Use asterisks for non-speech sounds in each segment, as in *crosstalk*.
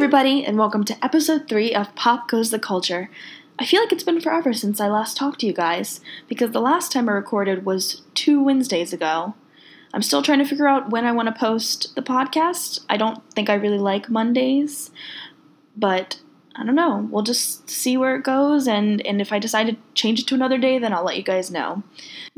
everybody, and welcome to episode 3 of Pop Goes the Culture. I feel like it's been forever since I last talked to you guys, because the last time I recorded was two Wednesdays ago. I'm still trying to figure out when I want to post the podcast. I don't think I really like Mondays, but I don't know. We'll just see where it goes, and, and if I decide to change it to another day, then I'll let you guys know.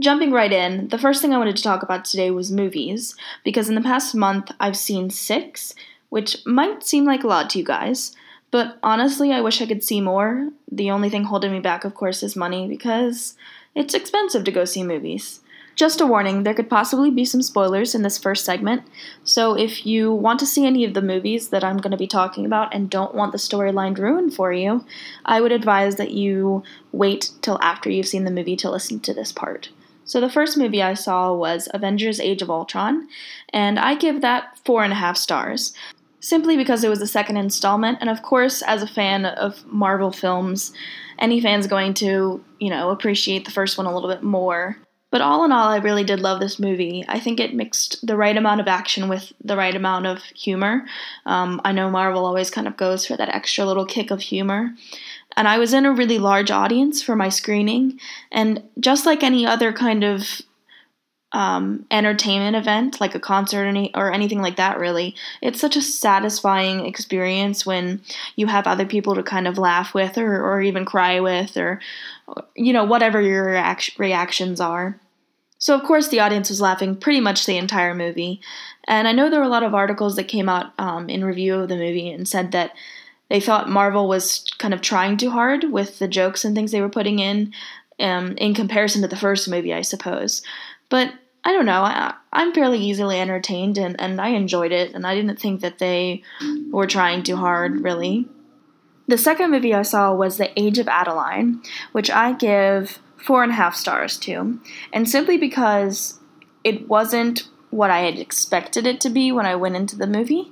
Jumping right in, the first thing I wanted to talk about today was movies, because in the past month I've seen six, which might seem like a lot to you guys, but honestly, I wish I could see more. The only thing holding me back, of course, is money, because it's expensive to go see movies. Just a warning, there could possibly be some spoilers in this first segment, so if you want to see any of the movies that I'm going to be talking about and don't want the storyline ruined for you, I would advise that you wait till after you've seen the movie to listen to this part. So the first movie I saw was Avengers Age of Ultron, and I give that four and a half stars simply because it was the second installment. And of course, as a fan of Marvel films, any fan's going to, you know, appreciate the first one a little bit more. But all in all, I really did love this movie. I think it mixed the right amount of action with the right amount of humor. Um, I know Marvel always kind of goes for that extra little kick of humor. And I was in a really large audience for my screening. And just like any other kind of um, entertainment event, like a concert or, any, or anything like that, really. It's such a satisfying experience when you have other people to kind of laugh with or, or even cry with or, you know, whatever your reac- reactions are. So, of course, the audience was laughing pretty much the entire movie. And I know there were a lot of articles that came out um, in review of the movie and said that they thought Marvel was kind of trying too hard with the jokes and things they were putting in um, in comparison to the first movie, I suppose. But I don't know. I, I'm fairly easily entertained and, and I enjoyed it, and I didn't think that they were trying too hard, really. The second movie I saw was The Age of Adaline, which I give four and a half stars to, and simply because it wasn't what I had expected it to be when I went into the movie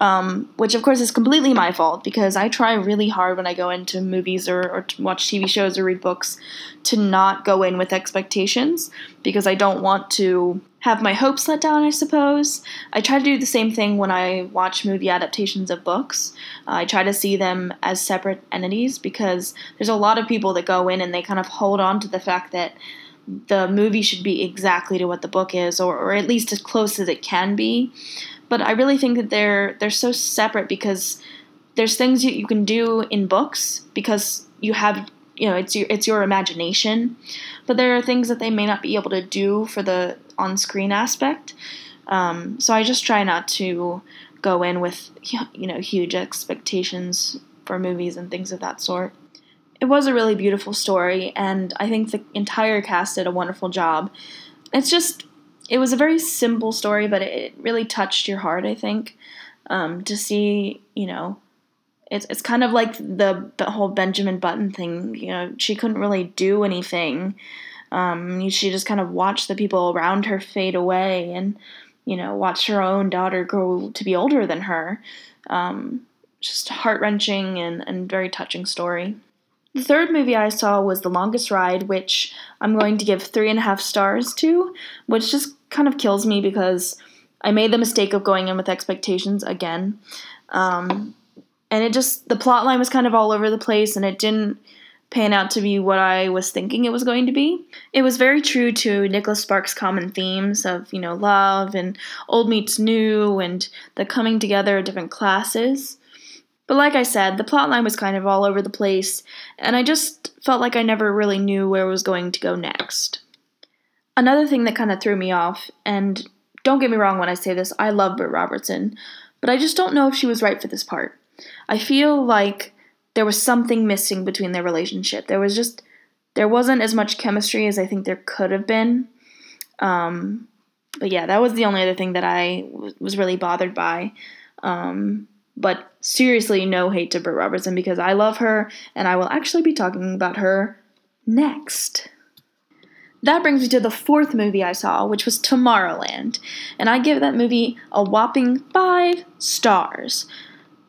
um, which of course is completely my fault because I try really hard when I go into movies or, or watch TV shows or read books to not go in with expectations because I don't want to have my hopes let down, I suppose. I try to do the same thing when I watch movie adaptations of books. Uh, I try to see them as separate entities because there's a lot of people that go in and they kind of hold on to the fact that the movie should be exactly to what the book is, or, or at least as close as it can be but I really think that they're they're so separate because there's things you, you can do in books because you have you know it's your it's your imagination, but there are things that they may not be able to do for the on screen aspect. Um, so I just try not to go in with you know huge expectations for movies and things of that sort. It was a really beautiful story, and I think the entire cast did a wonderful job. It's just it was a very simple story, but it really touched your heart. I think um, to see, you know, it's it's kind of like the the whole Benjamin Button thing. You know, she couldn't really do anything. Um, she just kind of watched the people around her fade away, and you know, watched her own daughter grow to be older than her. Um, just heart wrenching and, and very touching story. The third movie I saw was The Longest Ride, which I'm going to give three and a half stars to, which just kind of kills me because I made the mistake of going in with expectations again. Um, and it just, the plot line was kind of all over the place and it didn't pan out to be what I was thinking it was going to be. It was very true to Nicholas Sparks' common themes of, you know, love and old meets new and the coming together of different classes. But like I said, the plotline was kind of all over the place, and I just felt like I never really knew where it was going to go next. Another thing that kind of threw me off, and don't get me wrong when I say this, I love Britt Robertson, but I just don't know if she was right for this part. I feel like there was something missing between their relationship. There was just, there wasn't as much chemistry as I think there could have been. Um, but yeah, that was the only other thing that I w- was really bothered by. Um, but seriously, no hate to Britt Robertson because I love her and I will actually be talking about her next. That brings me to the fourth movie I saw, which was Tomorrowland, and I give that movie a whopping five stars.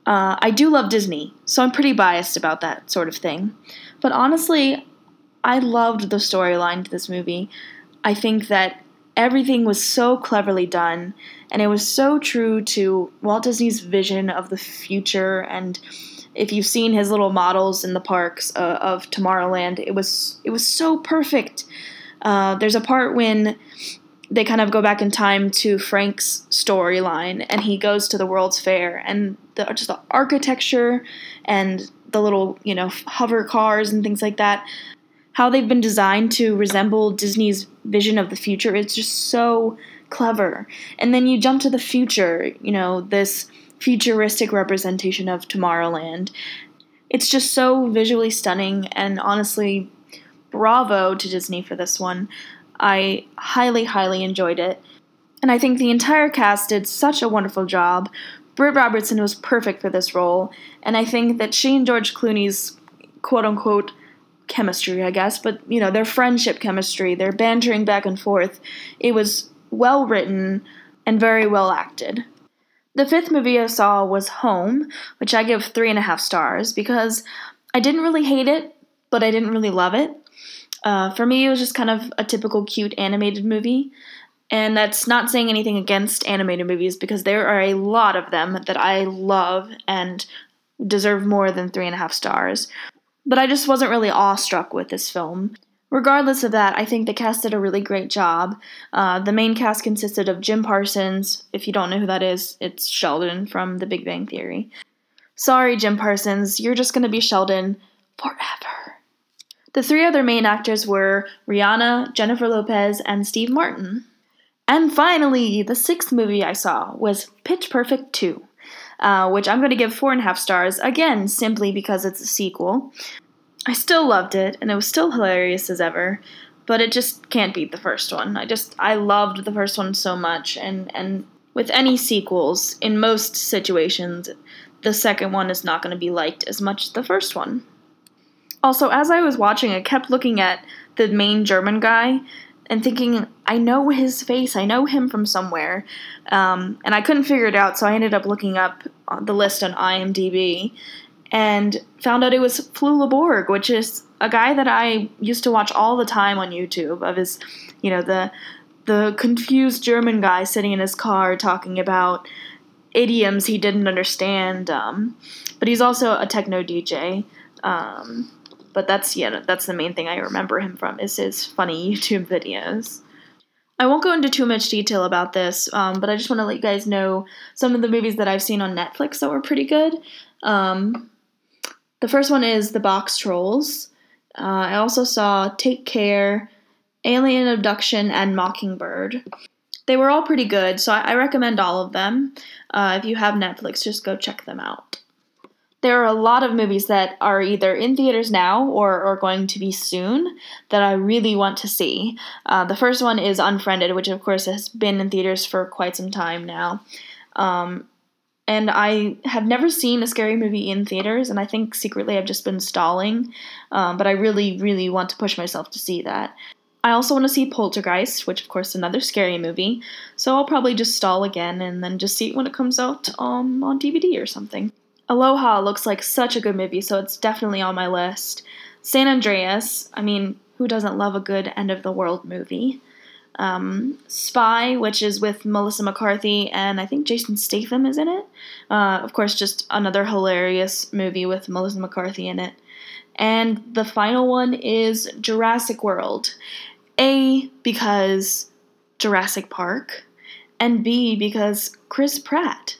Uh, I do love Disney, so I'm pretty biased about that sort of thing. But honestly, I loved the storyline to this movie. I think that everything was so cleverly done, and it was so true to Walt Disney's vision of the future. And if you've seen his little models in the parks uh, of Tomorrowland, it was it was so perfect. Uh, there's a part when they kind of go back in time to Frank's storyline, and he goes to the World's Fair, and the, just the architecture and the little you know hover cars and things like that how they've been designed to resemble Disney's vision of the future. It's just so clever. And then you jump to the future, you know, this futuristic representation of Tomorrowland. It's just so visually stunning, and honestly, bravo to Disney for this one. I highly, highly enjoyed it. And I think the entire cast did such a wonderful job. Britt Robertson was perfect for this role, and I think that she and George Clooney's quote unquote chemistry, I guess, but you know, their friendship chemistry, their bantering back and forth. It was well written and very well acted. The fifth movie I saw was Home, which I give three and a half stars because I didn't really hate it, but I didn't really love it. Uh, for me, it was just kind of a typical cute animated movie. And that's not saying anything against animated movies because there are a lot of them that I love and deserve more than three and a half stars but I just wasn't really awestruck with this film. Regardless of that, I think the cast did a really great job. Uh, the main cast consisted of Jim Parsons. If you don't know who that is, it's Sheldon from The Big Bang Theory. Sorry, Jim Parsons, you're just gonna be Sheldon forever. The three other main actors were Rihanna, Jennifer Lopez, and Steve Martin. And finally, the sixth movie I saw was Pitch Perfect 2 uh, which I'm going to give four and a half stars, again, simply because it's a sequel. I still loved it, and it was still hilarious as ever, but it just can't beat the first one. I just, I loved the first one so much, and, and with any sequels, in most situations, the second one is not going to be liked as much as the first one. Also, as I was watching, I kept looking at the main German guy and thinking, I know his face, I know him from somewhere. Um, and I couldn't figure it out, so I ended up looking up the list on IMDb and found out it was Flula Borg, which is a guy that I used to watch all the time on YouTube of his, you know, the the confused German guy sitting in his car talking about idioms he didn't understand. Um, but he's also a techno DJ. Um, but that's yeah, that's the main thing I remember him from is his funny *laughs* YouTube videos. I won't go into too much detail about this, um, but I just want to let you guys know some of the movies that I've seen on Netflix that were pretty good. Um, the first one is The Boxtrolls. Uh, I also saw Take Care, Alien Abduction, and Mockingbird. They were all pretty good, so I, I recommend all of them. Uh, if you have Netflix, just go check them out there are a lot of movies that are either in theaters now or are going to be soon that I really want to see. Uh, the first one is Unfriended, which of course has been in theaters for quite some time now. Um, and I have never seen a scary movie in theaters, and I think secretly I've just been stalling. Um, but I really, really want to push myself to see that. I also want to see Poltergeist, which of course is another scary movie. So I'll probably just stall again and then just see it when it comes out um, on DVD or something. Aloha looks like such a good movie, so it's definitely on my list. San Andreas, I mean, who doesn't love a good end of the world movie? Um, Spy, which is with Melissa McCarthy and I think Jason Statham is in it. Uh, of course, just another hilarious movie with Melissa McCarthy in it. And the final one is Jurassic World. A, because Jurassic Park, and B, because Chris Pratt.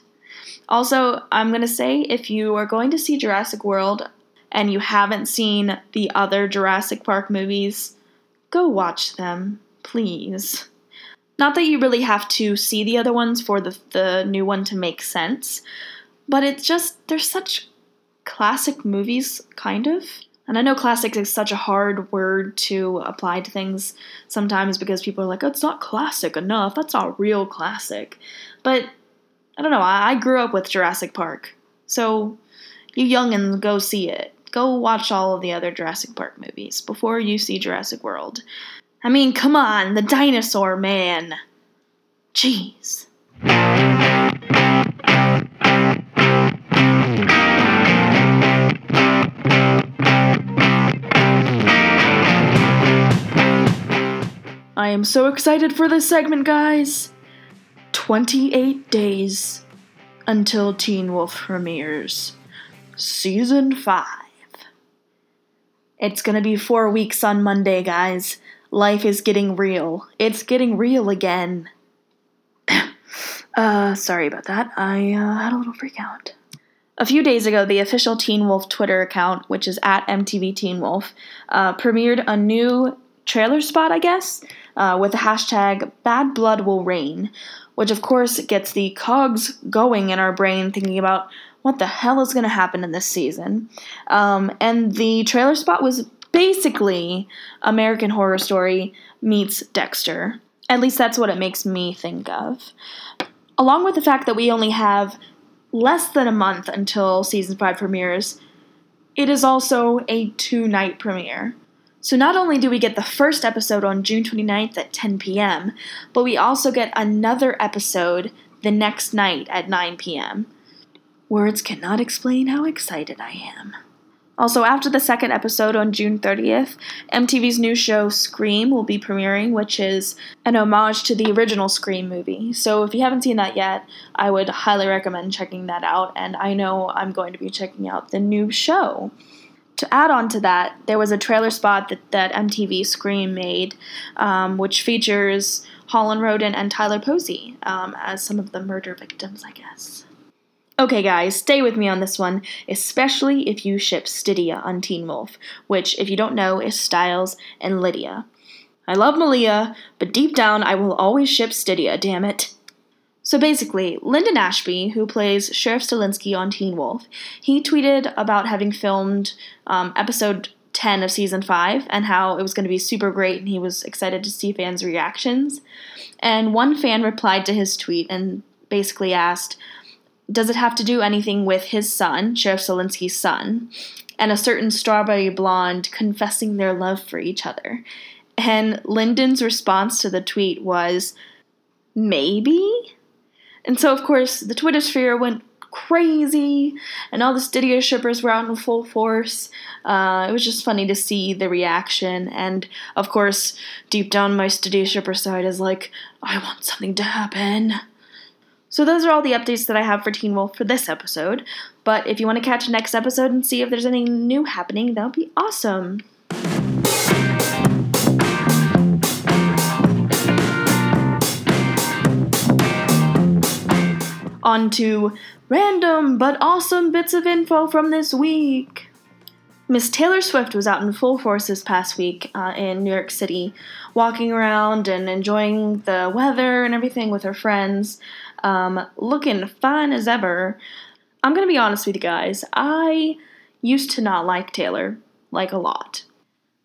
Also, I'm going to say if you are going to see Jurassic World and you haven't seen the other Jurassic Park movies, go watch them, please. Not that you really have to see the other ones for the, the new one to make sense, but it's just, they're such classic movies, kind of. And I know classic is such a hard word to apply to things sometimes because people are like, oh, it's not classic enough. That's not real classic. But I don't know. I, I grew up with Jurassic Park, so you youngins go see it. Go watch all of the other Jurassic Park movies before you see Jurassic World. I mean, come on, the dinosaur man. Jeez. I am so excited for this segment, guys. 28 days until Teen Wolf premieres. Season 5. It's gonna be four weeks on Monday, guys. Life is getting real. It's getting real again. *coughs* uh, sorry about that. I uh, had a little freak out. A few days ago, the official Teen Wolf Twitter account, which is at MTV Teen Wolf, uh, premiered a new trailer spot, I guess, uh, with the hashtag Bad Blood Will Reign, which of course gets the cogs going in our brain thinking about what the hell is going to happen in this season. Um, and the trailer spot was basically American Horror Story meets Dexter. At least that's what it makes me think of. Along with the fact that we only have less than a month until season 5 premieres, it is also a two night premiere. So not only do we get the first episode on June 29th at 10 p.m., but we also get another episode the next night at 9 p.m. Words cannot explain how excited I am. Also, after the second episode on June 30th, MTV's new show Scream will be premiering, which is an homage to the original Scream movie. So, if you haven't seen that yet, I would highly recommend checking that out, and I know I'm going to be checking out the new show. To add on to that, there was a trailer spot that, that MTV Scream made, um, which features Holland Roden and Tyler Posey um, as some of the murder victims, I guess. Okay, guys, stay with me on this one, especially if you ship Stydia on Teen Wolf, which, if you don't know, is Stiles and Lydia. I love Malia, but deep down, I will always ship Stydia, damn it. So basically, Linden Ashby, who plays Sheriff Stilinski on Teen Wolf, he tweeted about having filmed um, episode 10 of season 5 and how it was going to be super great and he was excited to see fans' reactions. And one fan replied to his tweet and basically asked, does it have to do anything with his son, Sheriff Stilinski's son, and a certain strawberry blonde confessing their love for each other? And Linden's response to the tweet was, maybe? And so, of course, the Twitter sphere went crazy, and all the Stydia shippers were out in full force. Uh, it was just funny to see the reaction, and of course, deep down, my Stydia shipper side is like, I want something to happen. So those are all the updates that I have for Teen Wolf for this episode. But if you want to catch next episode and see if there's anything new happening, that would be awesome. On to random but awesome bits of info from this week. Miss Taylor Swift was out in full force this past week uh, in New York City, walking around and enjoying the weather and everything with her friends um, looking fine as ever. I'm gonna be honest with you guys. I used to not like Taylor, like a lot.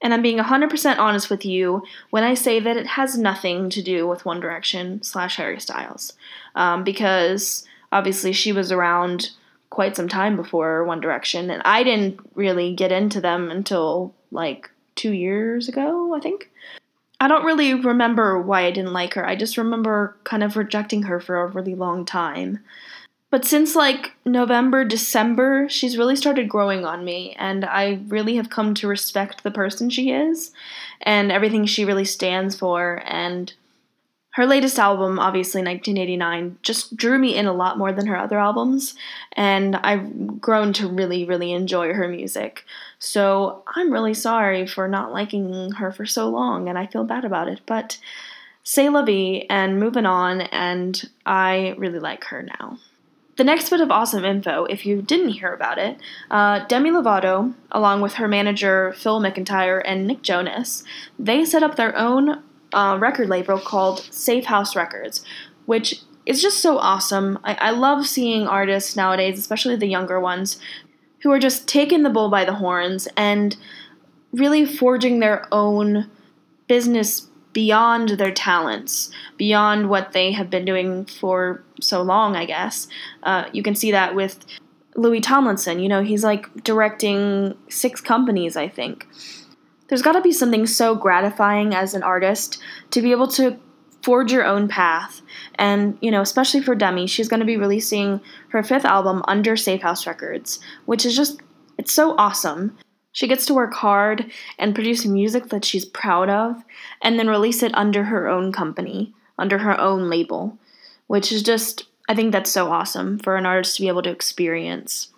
And I'm being 100% honest with you when I say that it has nothing to do with One Direction slash Harry Styles. Um, because obviously she was around quite some time before One Direction, and I didn't really get into them until like two years ago, I think. I don't really remember why I didn't like her. I just remember kind of rejecting her for a really long time. But since like November, December, she's really started growing on me, and I really have come to respect the person she is and everything she really stands for. And her latest album, obviously 1989, just drew me in a lot more than her other albums, and I've grown to really, really enjoy her music. So I'm really sorry for not liking her for so long, and I feel bad about it, but say la vie and moving on, and I really like her now. The next bit of awesome info, if you didn't hear about it, uh, Demi Lovato, along with her manager Phil McIntyre and Nick Jonas, they set up their own uh, record label called Safe House Records, which is just so awesome. I, I love seeing artists nowadays, especially the younger ones, who are just taking the bull by the horns and really forging their own business beyond their talents, beyond what they have been doing for so long, I guess. Uh, you can see that with Louis Tomlinson. You know, he's like directing six companies, I think there's got to be something so gratifying as an artist to be able to forge your own path. And, you know, especially for Demi, she's going to be releasing her fifth album under Safe House Records, which is just, it's so awesome. She gets to work hard and produce music that she's proud of, and then release it under her own company, under her own label, which is just, I think that's so awesome for an artist to be able to experience.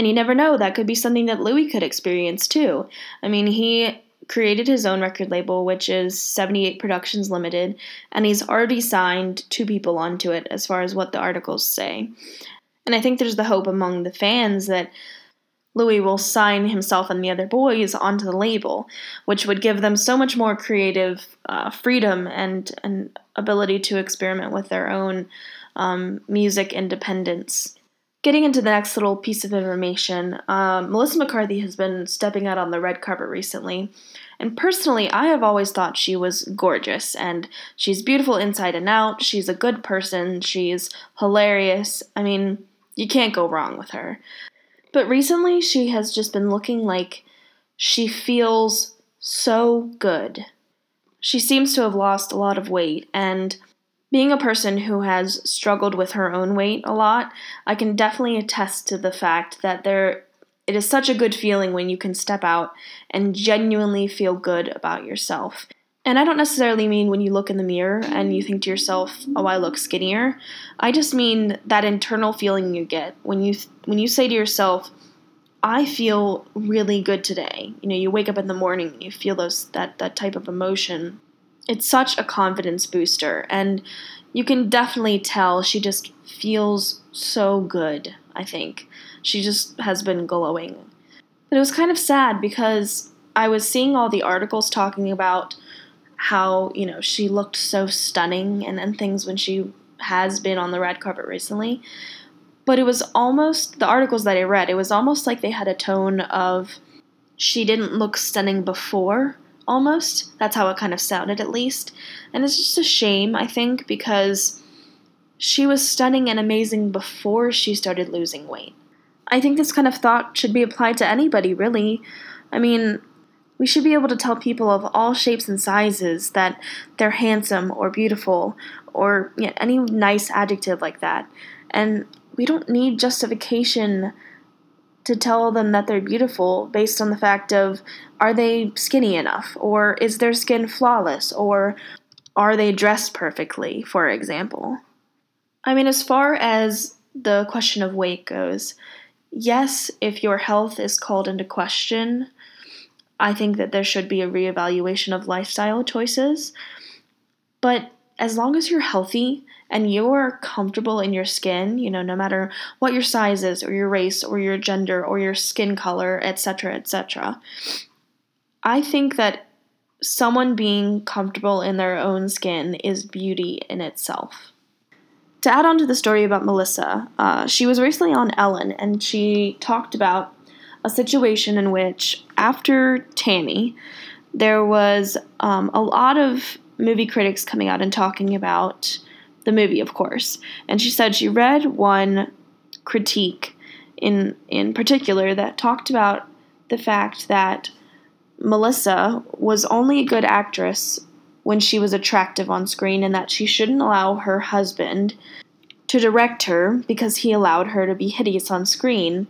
And you never know, that could be something that Louis could experience too. I mean, he created his own record label, which is 78 Productions Limited, and he's already signed two people onto it as far as what the articles say. And I think there's the hope among the fans that Louis will sign himself and the other boys onto the label, which would give them so much more creative uh, freedom and, and ability to experiment with their own um, music independence. Getting into the next little piece of information, uh, Melissa McCarthy has been stepping out on the red carpet recently. And personally, I have always thought she was gorgeous and she's beautiful inside and out. She's a good person. She's hilarious. I mean, you can't go wrong with her. But recently, she has just been looking like she feels so good. She seems to have lost a lot of weight, and being a person who has struggled with her own weight a lot, I can definitely attest to the fact that there it is such a good feeling when you can step out and genuinely feel good about yourself. And I don't necessarily mean when you look in the mirror and you think to yourself, "Oh, I look skinnier." I just mean that internal feeling you get when you when you say to yourself, "I feel really good today." You know, you wake up in the morning you feel those that that type of emotion. It's such a confidence booster and you can definitely tell she just feels so good, I think. She just has been glowing. But it was kind of sad because I was seeing all the articles talking about how you know she looked so stunning and, and things when she has been on the red carpet recently but it was almost the articles that i read it was almost like they had a tone of she didn't look stunning before almost. That's how it kind of sounded at least. And it's just a shame i think because she was stunning and amazing before she started losing weight. I think this kind of thought should be applied to anybody really. I mean we should be able to tell people of all shapes and sizes that they're handsome or beautiful or you know, any nice adjective like that. And we don't need justification to tell them that they're beautiful based on the fact of are they skinny enough or is their skin flawless or are they dressed perfectly, for example. I mean, as far as the question of weight goes, yes, if your health is called into question, I think that there should be a reevaluation of lifestyle choices. But as long as you're healthy and you're comfortable in your skin, you know, no matter what your size is, or your race, or your gender, or your skin color, etc., etc., I think that someone being comfortable in their own skin is beauty in itself. To add on to the story about Melissa, uh, she was recently on Ellen and she talked about a situation in which, after Tammy, there was um, a lot of movie critics coming out and talking about the movie, of course. And she said she read one critique in in particular that talked about the fact that Melissa was only a good actress when she was attractive on screen and that she shouldn't allow her husband to direct her because he allowed her to be hideous on screen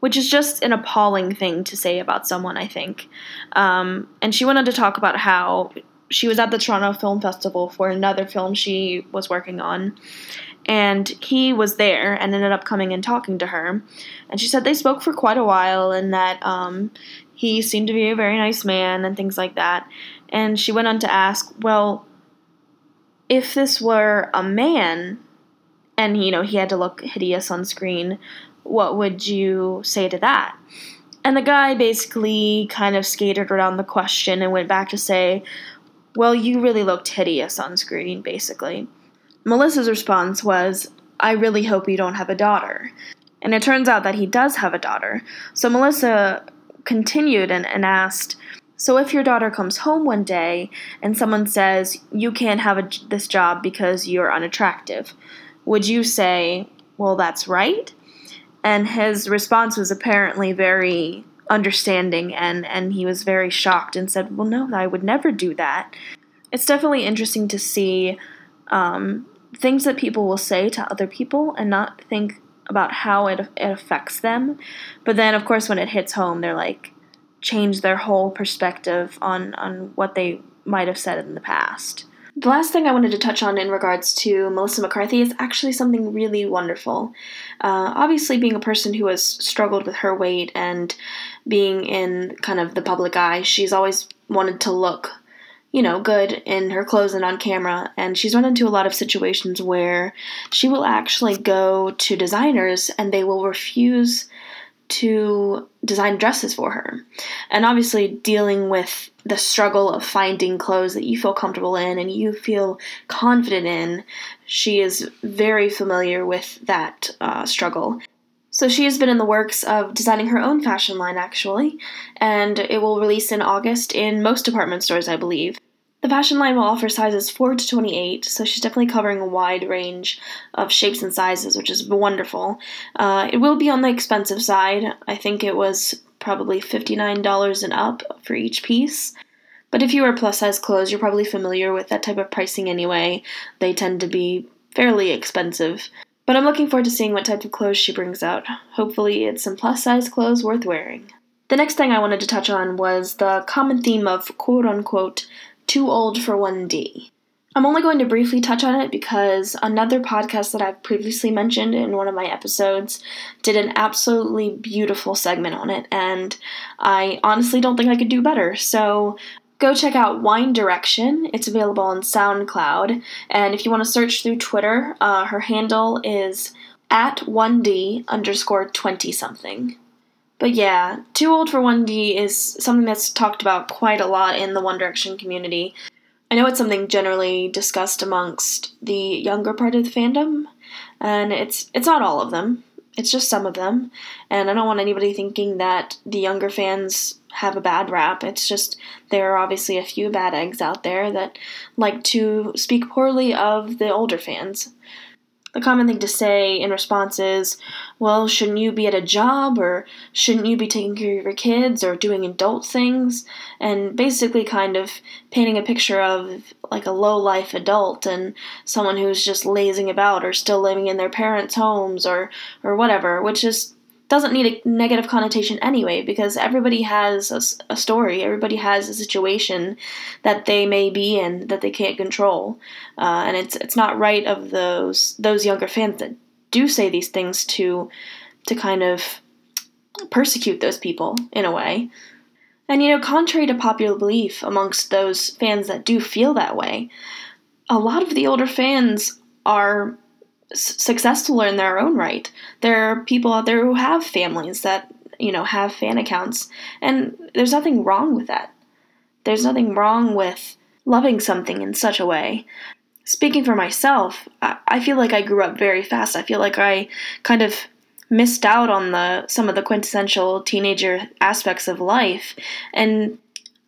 which is just an appalling thing to say about someone, I think. Um, and she went on to talk about how she was at the Toronto Film Festival for another film she was working on. And he was there and ended up coming and talking to her. And she said they spoke for quite a while and that um, he seemed to be a very nice man and things like that. And she went on to ask, well, if this were a man and, you know, he had to look hideous on screen, what would you say to that? And the guy basically kind of skated around the question and went back to say, Well, you really looked hideous on screen, basically. Melissa's response was, I really hope you don't have a daughter. And it turns out that he does have a daughter. So Melissa continued and, and asked, So if your daughter comes home one day and someone says, You can't have a, this job because you're unattractive, would you say, Well, that's right? and his response was apparently very understanding and and he was very shocked and said well no i would never do that it's definitely interesting to see um, things that people will say to other people and not think about how it, it affects them. But then, of course, when it hits home, they're like, change their whole perspective on, on what they might have said in the past. The last thing I wanted to touch on in regards to Melissa McCarthy is actually something really wonderful. Uh, obviously, being a person who has struggled with her weight and being in kind of the public eye, she's always wanted to look, you know, good in her clothes and on camera. And she's run into a lot of situations where she will actually go to designers and they will refuse to design dresses for her. And obviously, dealing with the struggle of finding clothes that you feel comfortable in and you feel confident in, she is very familiar with that uh, struggle. So she has been in the works of designing her own fashion line, actually, and it will release in August in most department stores, I believe. The fashion line will offer sizes 4 to 28, so she's definitely covering a wide range of shapes and sizes, which is wonderful. Uh, it will be on the expensive side. I think it was probably $59 and up for each piece. But if you wear plus size clothes, you're probably familiar with that type of pricing anyway. They tend to be fairly expensive. But I'm looking forward to seeing what type of clothes she brings out. Hopefully, it's some plus size clothes worth wearing. The next thing I wanted to touch on was the common theme of quote unquote too Old for 1D. I'm only going to briefly touch on it because another podcast that I've previously mentioned in one of my episodes did an absolutely beautiful segment on it, and I honestly don't think I could do better. So go check out Wine Direction. It's available on SoundCloud, and if you want to search through Twitter, uh, her handle is at 1D underscore 20 something. But yeah, Too Old for 1D is something that's talked about quite a lot in the One Direction community. I know it's something generally discussed amongst the younger part of the fandom, and it's it's not all of them. It's just some of them, and I don't want anybody thinking that the younger fans have a bad rap. It's just there are obviously a few bad eggs out there that like to speak poorly of the older fans. The common thing to say in response is, well, shouldn't you be at a job or shouldn't you be taking care of your kids or doing adult things? And basically, kind of painting a picture of like a low life adult and someone who's just lazing about or still living in their parents' homes or, or whatever, which is doesn't need a negative connotation anyway because everybody has a, a, story. Everybody has a situation that they may be in that they can't control. Uh, and it's it's not right of those those younger fans that do say these things to to kind of persecute those people in a way. And you know contrary to popular belief amongst those fans that do feel that way a lot of the older fans are successful in their own right. There are people out there who have families that, you know, have fan accounts, and there's nothing wrong with that. There's nothing wrong with loving something in such a way. Speaking for myself, I feel like I grew up very fast. I feel like I kind of missed out on the some of the quintessential teenager aspects of life and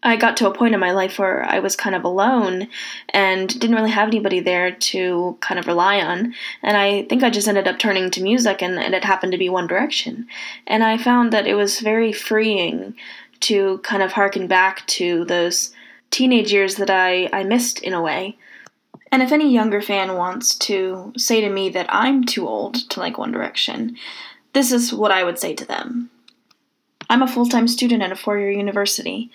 I got to a point in my life where I was kind of alone and didn't really have anybody there to kind of rely on. And I think I just ended up turning to music, and, and it happened to be One Direction. And I found that it was very freeing to kind of harken back to those teenage years that I, I missed in a way. And if any younger fan wants to say to me that I'm too old to like One Direction, this is what I would say to them. I'm a full time student at a four year university.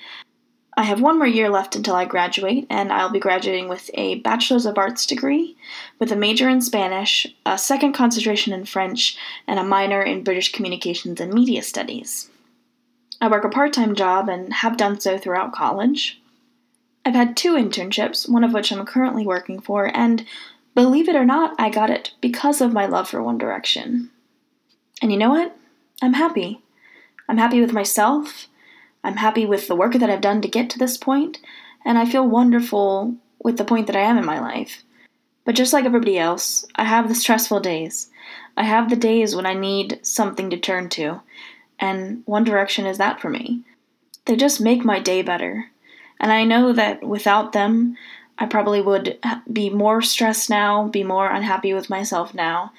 I have one more year left until I graduate, and I'll be graduating with a Bachelor's of Arts degree, with a major in Spanish, a second concentration in French, and a minor in British Communications and Media Studies. I work a part time job and have done so throughout college. I've had two internships, one of which I'm currently working for, and believe it or not, I got it because of my love for One Direction. And you know what? I'm happy. I'm happy with myself I'm happy with the work that I've done to get to this point, and I feel wonderful with the point that I am in my life. But just like everybody else, I have the stressful days. I have the days when I need something to turn to, and One Direction is that for me. They just make my day better. And I know that without them, I probably would be more stressed now, be more unhappy with myself now.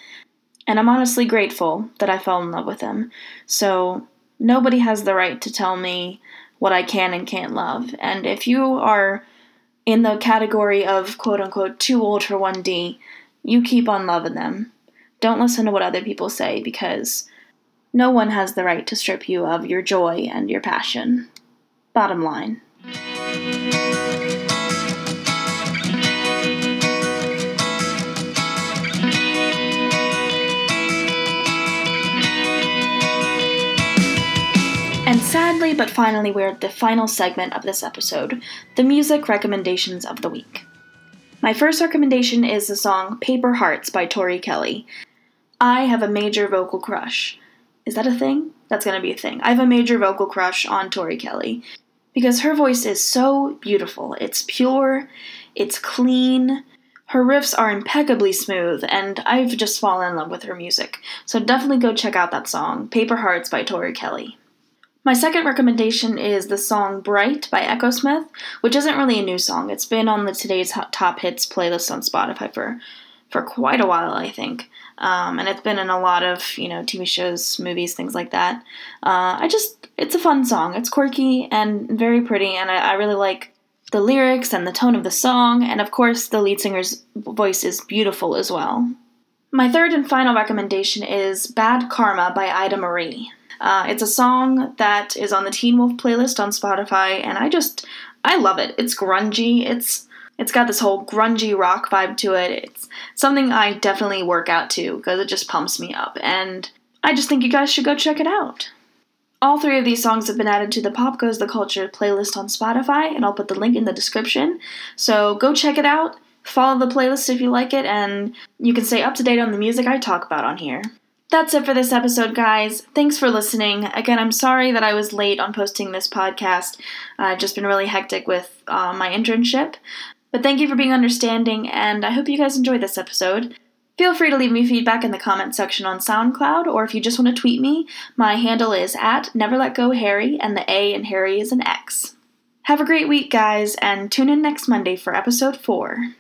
And I'm honestly grateful that I fell in love with them. So nobody has the right to tell me what I can and can't love. And if you are in the category of quote unquote too old for 1D, you keep on loving them. Don't listen to what other people say because no one has the right to strip you of your joy and your passion. Bottom line. Sadly, but finally, we're at the final segment of this episode the music recommendations of the week. My first recommendation is the song Paper Hearts by Tori Kelly. I have a major vocal crush. Is that a thing? That's gonna be a thing. I have a major vocal crush on Tori Kelly because her voice is so beautiful. It's pure, it's clean, her riffs are impeccably smooth, and I've just fallen in love with her music. So definitely go check out that song, Paper Hearts by Tori Kelly. My second recommendation is the song Bright by Echosmith, which isn't really a new song. It's been on the Today's Top Hits playlist on Spotify for, for quite a while, I think. Um, and it's been in a lot of, you know, TV shows, movies, things like that. Uh, I just, it's a fun song. It's quirky and very pretty, and I, I really like the lyrics and the tone of the song, and of course, the lead singer's voice is beautiful as well. My third and final recommendation is Bad Karma by Ida Maria. Uh, it's a song that is on the Teen Wolf playlist on Spotify, and I just I love it. It's grungy. It's it's got this whole grungy rock vibe to it. It's something I definitely work out to because it just pumps me up, and I just think you guys should go check it out. All three of these songs have been added to the Pop Goes the Culture playlist on Spotify, and I'll put the link in the description. So go check it out, follow the playlist if you like it, and you can stay up to date on the music I talk about on here. That's it for this episode, guys. Thanks for listening. Again, I'm sorry that I was late on posting this podcast. I've just been really hectic with uh, my internship. But thank you for being understanding, and I hope you guys enjoyed this episode. Feel free to leave me feedback in the comment section on SoundCloud, or if you just want to tweet me, my handle is at NeverLetGoHarry, and the A in Harry is an X. Have a great week, guys, and tune in next Monday for episode 4.